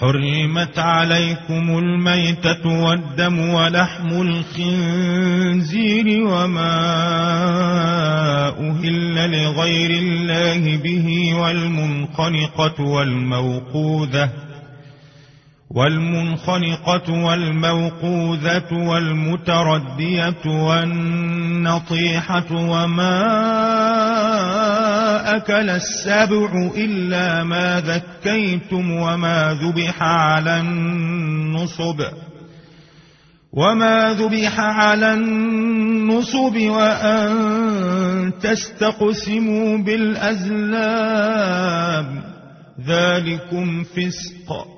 حرمت عليكم الميتة والدم ولحم الخنزير وما أهل لغير الله به والمنخنقة والموقوذة والمنخنقة والموقوذة والمتردية والنطيحة وما أكل السبع إلا ما ذكيتم وما ذبح على النصب وما ذبح على النصب وأن تستقسموا بالأزلام ذلكم فسق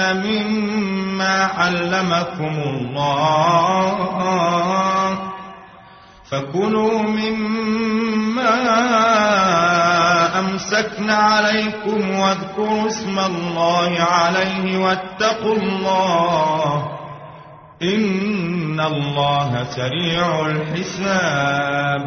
مما علمكم الله فكلوا مما أمسكن عليكم واذكروا اسم الله عليه واتقوا الله إن الله سريع الحساب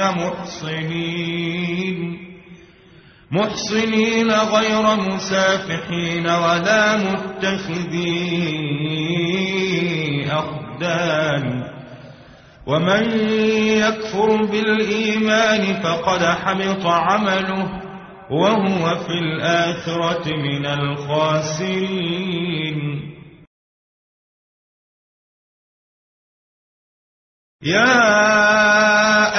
محصنين. محصنين غير مسافحين ولا متخذي أخدان. ومن يكفر بالإيمان فقد حبط عمله وهو في الآخرة من الخاسرين. يا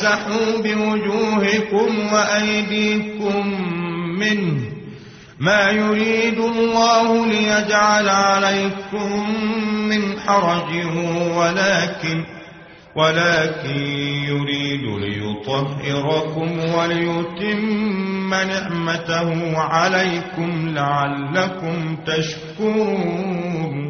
فامسحوا بوجوهكم وأيديكم منه. ما يريد الله ليجعل عليكم من حرج ولكن ولكن يريد ليطهركم وليتم نعمته عليكم لعلكم تشكرون.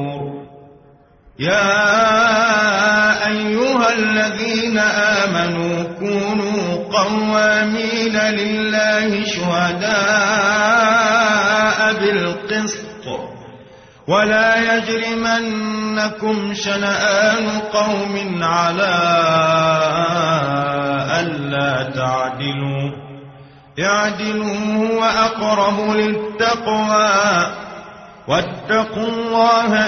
يا أيها الذين آمنوا كونوا قوامين لله شهداء بالقسط. ولا يجرمنكم شنآن قوم على ألا تعدلوا. اعدلوا هو أقرب للتقوى. واتقوا الله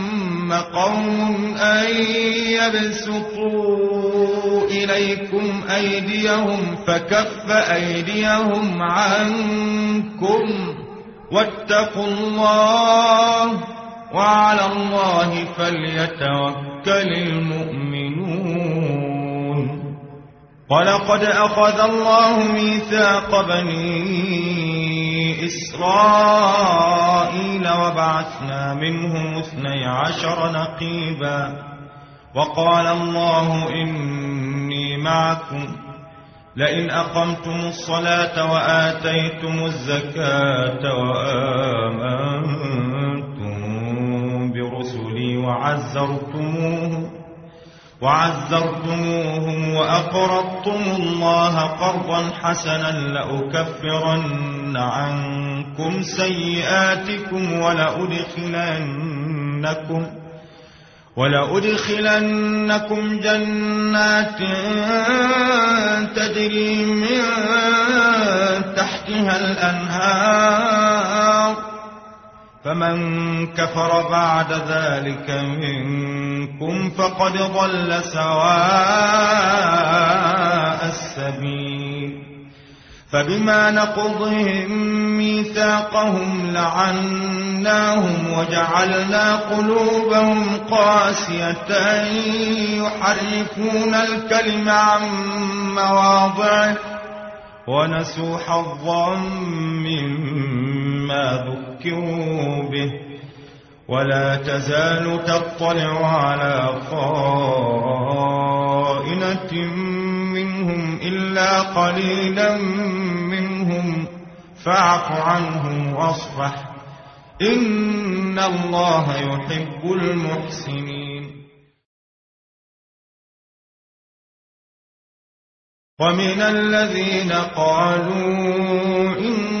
قوم أن يبسطوا إليكم أيديهم فكف أيديهم عنكم واتقوا الله وعلى الله فليتوكل المؤمنون. ولقد أخذ الله ميثاق بني إسرائيل وبعثنا منهم اثني عشر نقيبا وقال الله إني معكم لئن أقمتم الصلاة وآتيتم الزكاة وآمنتم برسلي وعزرتموهم وعزرتموهم وأقرضتم الله قرضا حسنا لأكفرن عنكم سيئاتكم ولأدخلنكم ولأدخلنكم جنات تجري من تحتها الأنهار فمن كفر بعد ذلك منكم فقد ضل سواء السبيل. فبما نقضهم ميثاقهم لعناهم وجعلنا قلوبهم قاسية يحرفون الكلم عن مواضعه ونسوا حظا مما ذكروا به. ولا تزال تطلع على خائنة منهم إلا قليلا منهم. فاعف عنهم واصفح. إن الله يحب المحسنين. ومن الذين قالوا إن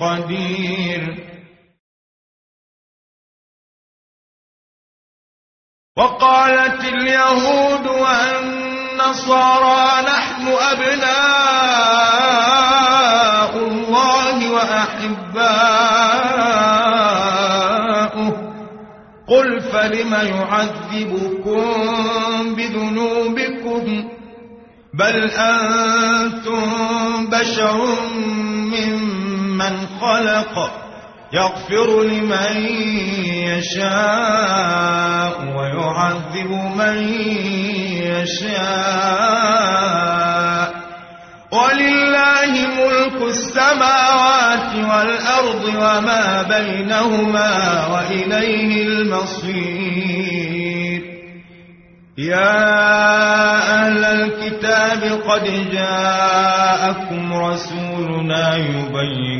قدير. وقالت اليهود والنصارى نحن أبناء الله وأحباؤه. قل فلم يعذبكم بذنوبكم؟ بل أنتم بشر ممن خلق يغفر لمن يشاء ويعذب من يشاء. ولله ملك السماوات والأرض وما بينهما وإليه المصير. يا أهل الكتاب قد جاءكم رسولنا يبين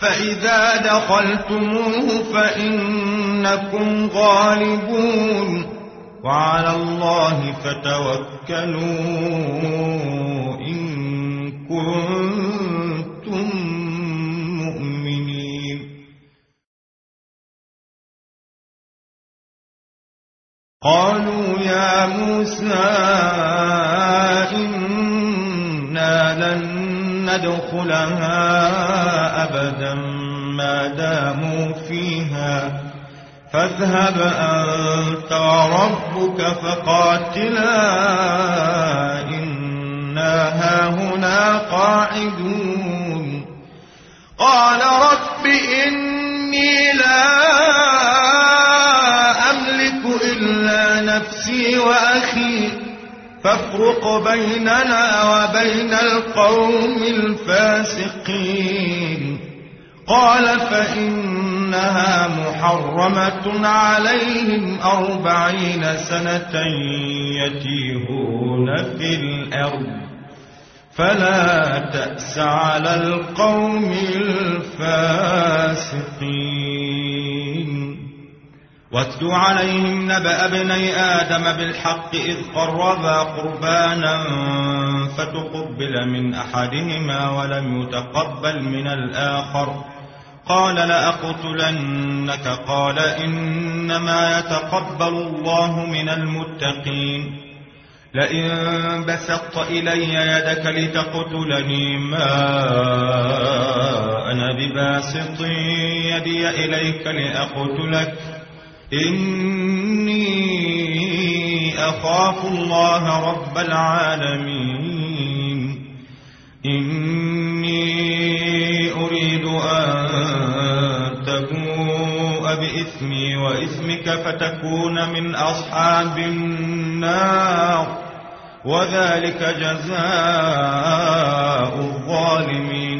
فإذا دخلتموه فإنكم غالبون وعلى الله فتوكلوا إن كنتم مؤمنين. قالوا يا موسى إنا لن ندخلها أبدا ما داموا فيها. فاذهب أنت وربك فقاتلا إنا هاهنا قاعدون. قال رب إني لا أملك إلا نفسي وأخي. فافرق بيننا وبين القوم الفاسقين. قال فإنها محرمة عليهم أربعين سنة يتيهون في الأرض. فلا تأس على القوم الفاسقين. واتل عليهم نبأ ابني آدم بالحق إذ قربا قربانا فتقبل من أحدهما ولم يتقبل من الآخر. قال لأقتلنك؟ قال إنما يتقبل الله من المتقين. لئن بسطت إلي يدك لتقتلني ما أنا بباسط يدي إليك لأقتلك. إني أخاف الله رب العالمين. إني أريد أن تبوء بإثمي وإثمك فتكون من أصحاب النار. وذلك جزاء الظالمين.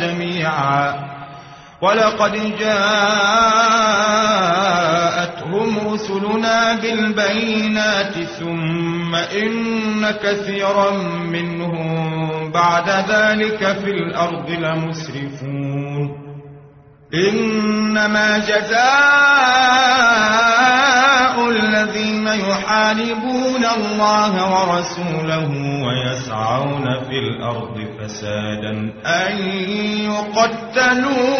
جميعا. ولقد جاءتهم رسلنا بالبينات ثم إن كثيرا منهم بعد ذلك في الأرض لمسرفون. إنما جزاء الذين يحاربون الله ورسوله ويسعون في الأرض فسادا أن يقتلوا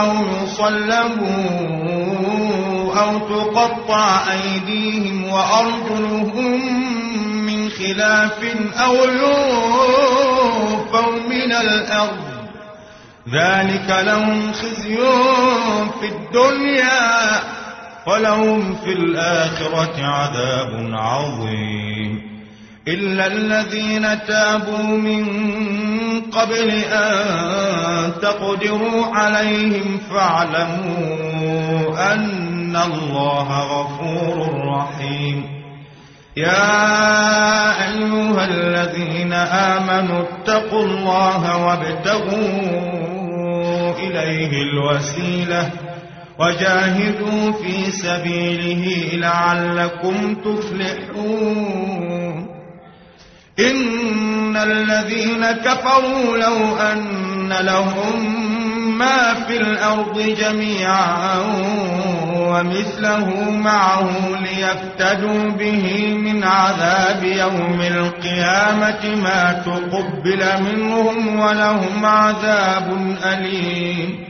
أو يصلبوا أو تقطع أيديهم وأرجلهم من خلاف أو ينفوا من الأرض. ذلك لهم خزي في الدنيا. ولهم في الآخرة عذاب عظيم. إلا الذين تابوا من قبل أن تقدروا عليهم فاعلموا أن الله غفور رحيم. يا أيها الذين آمنوا اتقوا الله وابتغوا إليه الوسيلة. وجاهدوا في سبيله لعلكم تفلحون. إن الذين كفروا لو أن لهم ما في الأرض جميعا ومثله معه ليفتدوا به من عذاب يوم القيامة ما تقبل منهم ولهم عذاب أليم.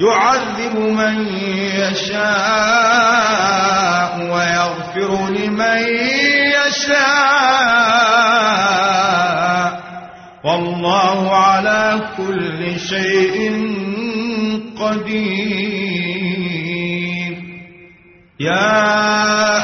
يعذب من يشاء ويغفر لمن يشاء. والله على كل شيء قدير. يا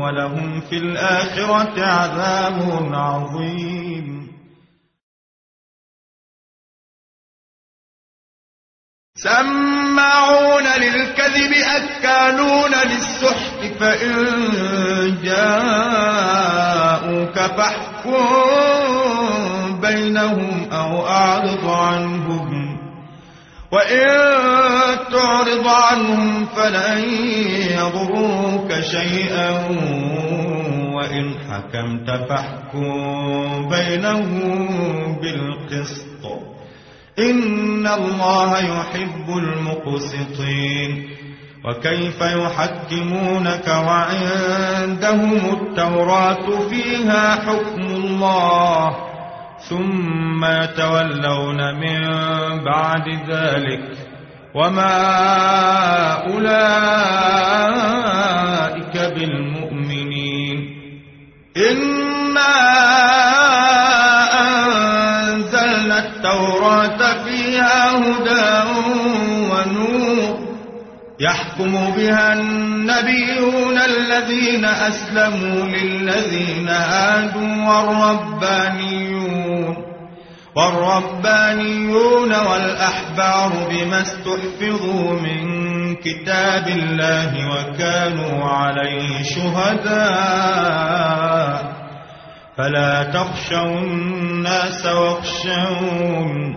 ولهم في الآخرة عذاب عظيم. سماعون للكذب أكالون للسحت فإن جاءوك فاحكم بينهم أو أعرض عنهم. وإن تعرض عنهم فلن يضروك شيئا وإن حكمت فاحكم بينهم بالقسط إن الله يحب المقسطين وكيف يحكمونك وعندهم التوراة فيها حكم الله ثم يتولون من بعد ذلك وما أولئك بالمؤمنين. إنا أنزلنا التوراة فيها هدى يحكم بها النبيون الذين أسلموا للذين هادوا والربانيون والربانيون والأحبار بما استحفظوا من كتاب الله وكانوا عليه شهداء. فلا تخشوا الناس واخشون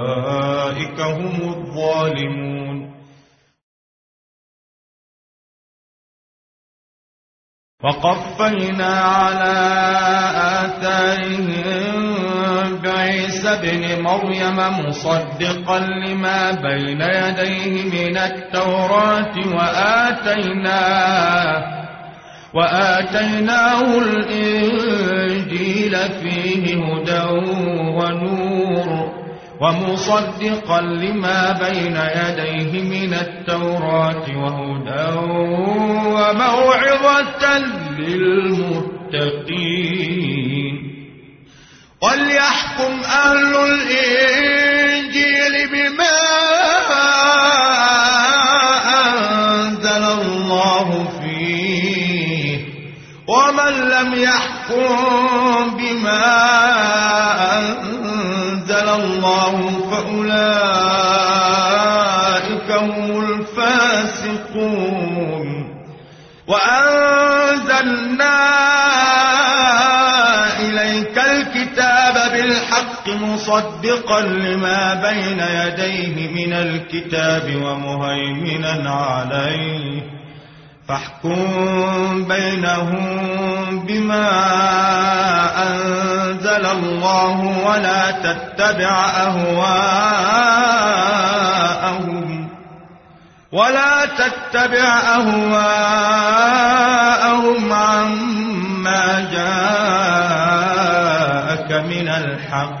هم الظالمون. وقفينا على آثارهم. بعيسى بن مريم مصدقا لما بين يديه من التوراة وآتيناه وآتيناه الإنجيل فيه هدى ونور. ومصدقا لما بين يديه من التوراة وهدى وموعظة للمتقين. مصدقا لما بين يديه من الكتاب ومهيمنا عليه. فاحكم بينهم بما أنزل الله ولا تتبع أهواءهم. ولا تتبع أهواءهم عما جاءك من الحق.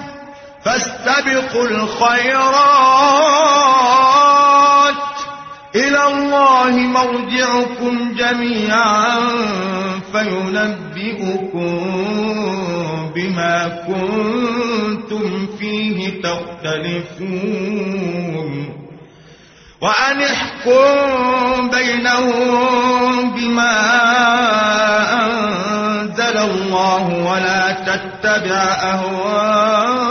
فاستبقوا الخيرات. إلى الله مرجعكم جميعا فينبئكم بما كنتم فيه تختلفون. وأن احكم بينهم بما أنزل الله ولا تتبع أهواءهم.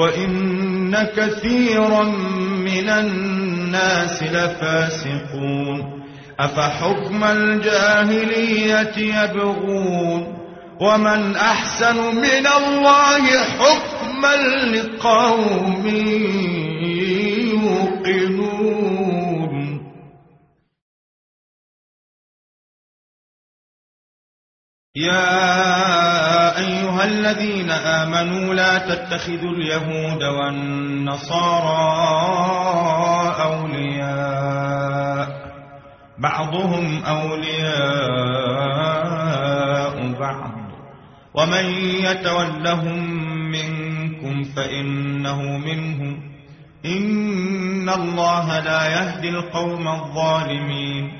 وإن كثيرا من الناس لفاسقون أفحكم الجاهلية يبغون ومن أحسن من الله حكما لقوم يوقنون يا الذين آمنوا لا تتخذوا اليهود والنصارى أولياء. بعضهم أولياء بعض. ومن يتولهم منكم فإنه منهم إن الله لا يهدي القوم الظالمين.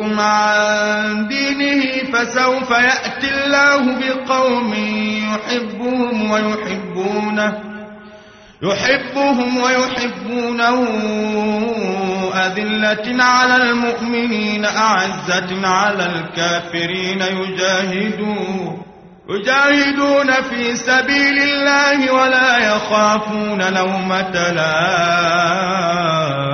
عن دينه فسوف يأتي الله بقوم يحبهم ويحبونه يحبهم ويحبونه أذلة على المؤمنين أعزة على الكافرين يجاهدون يجاهدون في سبيل الله ولا يخافون لومة لائم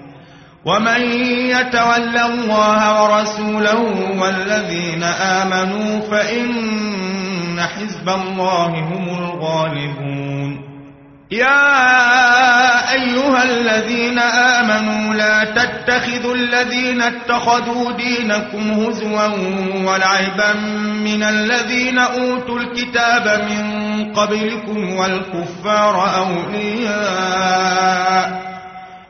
ومن يتول الله ورسوله والذين آمنوا فإن حزب الله هم الغالبون. يا أيها الذين آمنوا لا تتخذوا الذين اتخذوا دينكم هزوا ولعبا من الذين أوتوا الكتاب من قبلكم والكفار أولياء.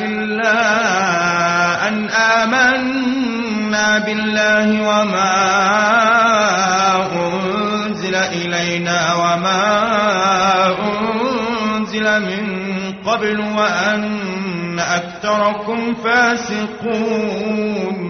إلا أن آمنا بالله وما أنزل إلينا وما أنزل من قبل وأن أكثركم فاسقون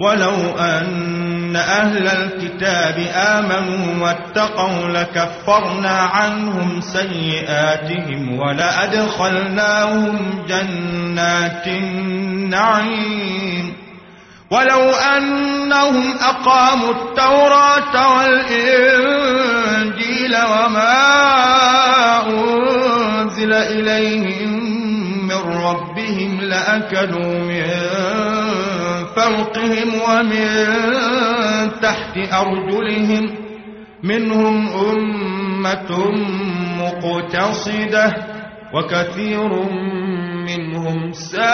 ولو أن أهل الكتاب آمنوا واتقوا لكفرنا عنهم سيئاتهم ولأدخلناهم جنات النعيم ولو أنهم أقاموا التوراة والإنجيل وما أنزل إليهم من ربهم لأكلوا من فوقهم ومن تحت أرجلهم منهم أمة مقتصدة وكثير منهم ساء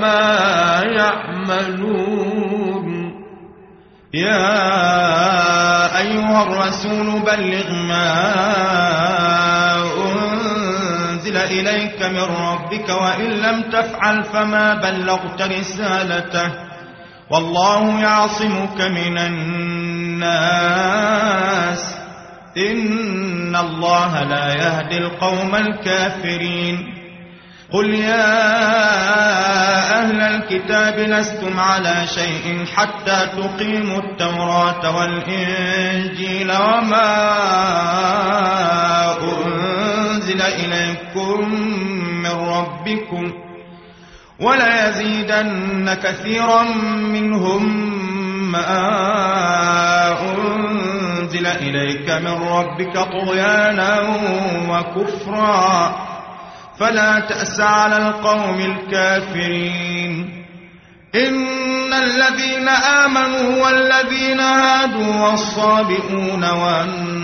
ما يعملون. يا أيها الرسول بلغ ما إليك من ربك وإن لم تفعل فما بلغت رسالته. والله يعصمك من الناس. إن الله لا يهدي القوم الكافرين. قل يا أهل الكتاب لستم على شيء حتى تقيموا التوراة والإنجيل وما أنزل إليكم ربكم وليزيدن كثيرا منهم ما أنزل إليك من ربك طغيانا وكفرا. فلا تأس على القوم الكافرين. إن الذين آمنوا والذين هادوا والصابئون والنصارى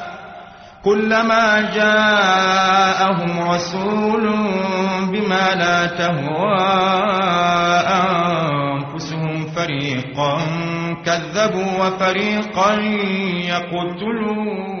كلما جاءهم رسول بما لا تهوى أنفسهم فريقا كذبوا وفريقا يقتلون.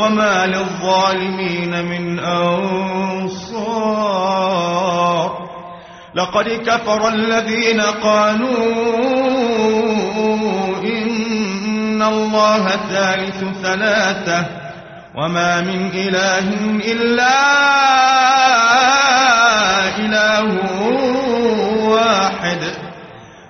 وما للظالمين من أنصار. لقد كفر الذين قالوا إن الله ثالث ثلاثة وما من إله إلا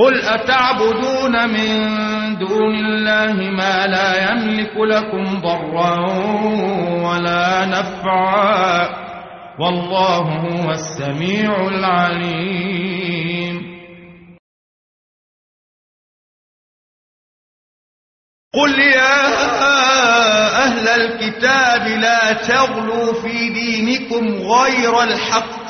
قل أتعبدون من دون الله ما لا يملك لكم ضرا ولا نفعا والله هو السميع العليم قل يا أهل الكتاب لا تغلوا في دينكم غير الحق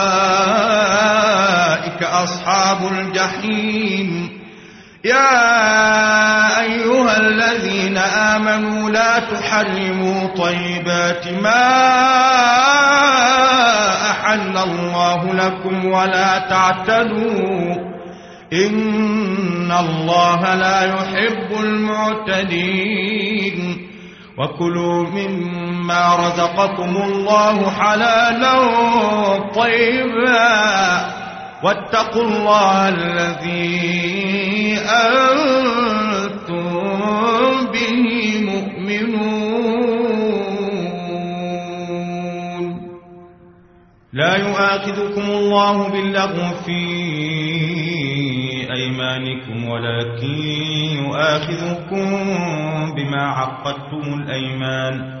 أولئك أصحاب الجحيم. يا أيها الذين آمنوا لا تحرموا طيبات ما أحل الله لكم ولا تعتدوا. إن الله لا يحب المعتدين. وكلوا مما رزقكم الله حلالا طيبا. واتقوا الله الذي أنتم به مؤمنون. لا يؤاخذكم الله باللغو في أيمانكم ولكن يؤاخذكم بما عقدتم الأيمان.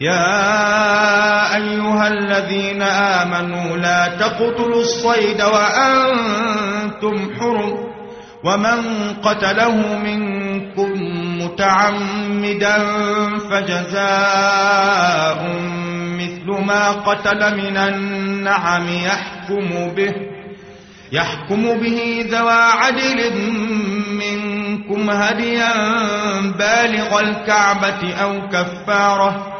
يا أيها الذين آمنوا لا تقتلوا الصيد وأنتم حرم ومن قتله منكم متعمدا فجزاء مثل ما قتل من النعم يحكم به يحكم به ذوى عدل منكم هديا بالغ الكعبة أو كفارة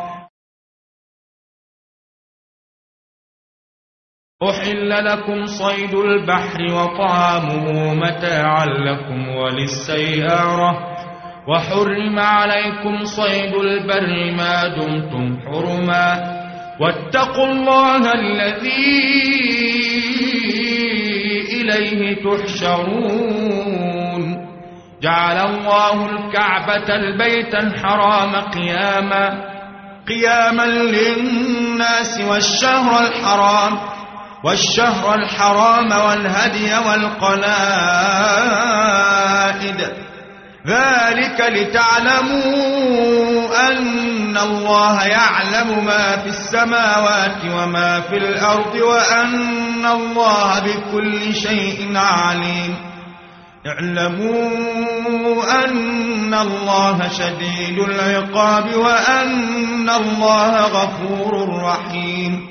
أحل لكم صيد البحر وطعامه متاعا لكم وللسيارة. وحرم عليكم صيد البر ما دمتم حرما. واتقوا الله الذي إليه تحشرون. جعل الله الكعبة البيت الحرام قياما. قياما للناس والشهر الحرام. والشهر الحرام والهدي والقلائد. ذلك لتعلموا أن الله يعلم ما في السماوات وما في الأرض وأن الله بكل شيء عليم. اعلموا أن الله شديد العقاب وأن الله غفور رحيم.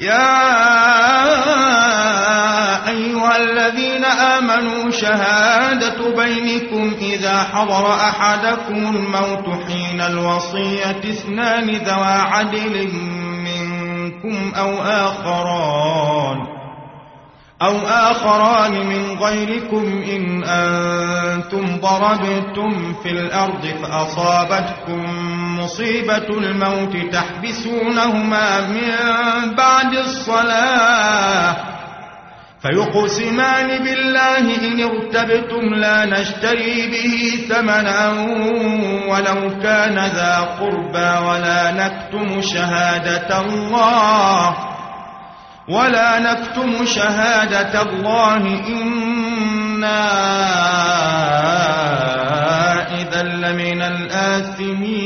يا أيها الذين آمنوا شهادة بينكم إذا حضر أحدكم الموت حين الوصية اثنان ذوى عدل منكم أو آخران أو آخران من غيركم. إن أنتم ضربتم في الأرض فأصابتكم مصيبة الموت تحبسونهما من بعد الصلاة فيقسمان بالله إن ارتبتم لا نشتري به ثمنا ولو كان ذا قربى ولا نكتم شهادة الله ولا نكتم شهادة الله إنا إذا لمن الآثمين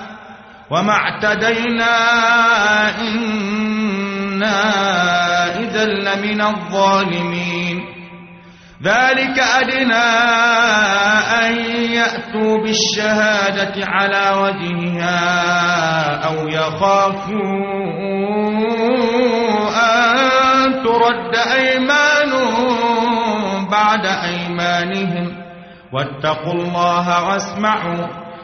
وما اعتدينا إنا إذا لمن الظالمين. ذلك أدنى أن يأتوا بالشهادة على وجهها أو يخافوا أن ترد أيمانهم بعد أيمانهم. واتقوا الله واسمعوا.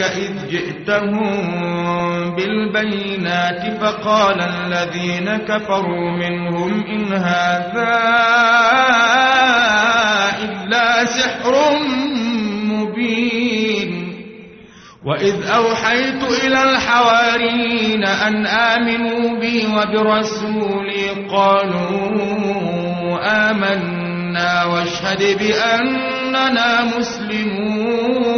إذ جئتهم بالبينات فقال الذين كفروا منهم إن هذا إلا سحر مبين. وإذ أوحيت إلى الحواريين أن آمنوا بي وبرسولي قالوا آمنا واشهد بأننا مسلمون.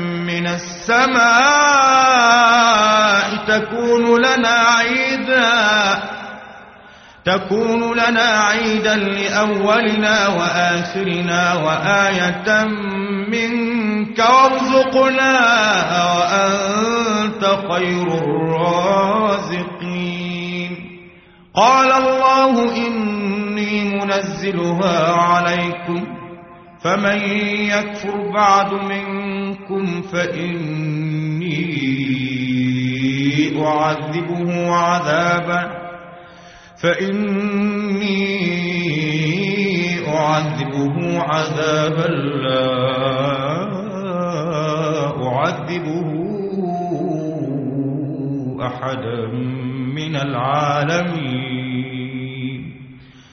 من السماء تكون لنا عيدا تكون لنا عيدا لأولنا وآخرنا وآية منك وارزقنا وأنت خير الرازقين. قال الله إني منزلها عليكم فمن يكفر بعد منكم فإني أعذبه عذابا فإني أعذبه عذابا لا أعذبه أحدا من العالمين.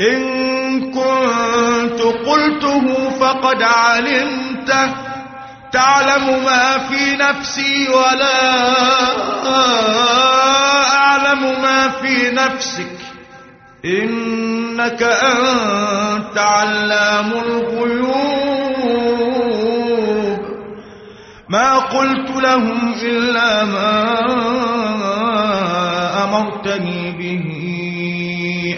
إن كنت قلته فقد علمته. تعلم ما في نفسي ولا أعلم ما في نفسك. إنك أنت علام الغيوب. ما قلت لهم إلا ما أمرتني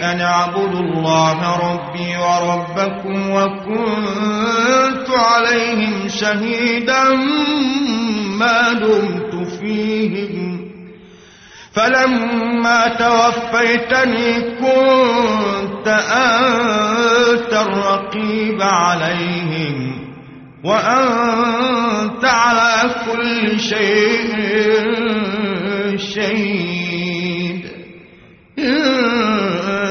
أن اعبدوا الله ربي وربكم وكنت عليهم شهيدا ما دمت فيهم. فلما توفيتني كنت أنت الرقيب عليهم وأنت على كل شيء شهيد.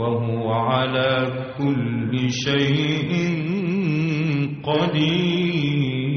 وهو على كل شيء قدير.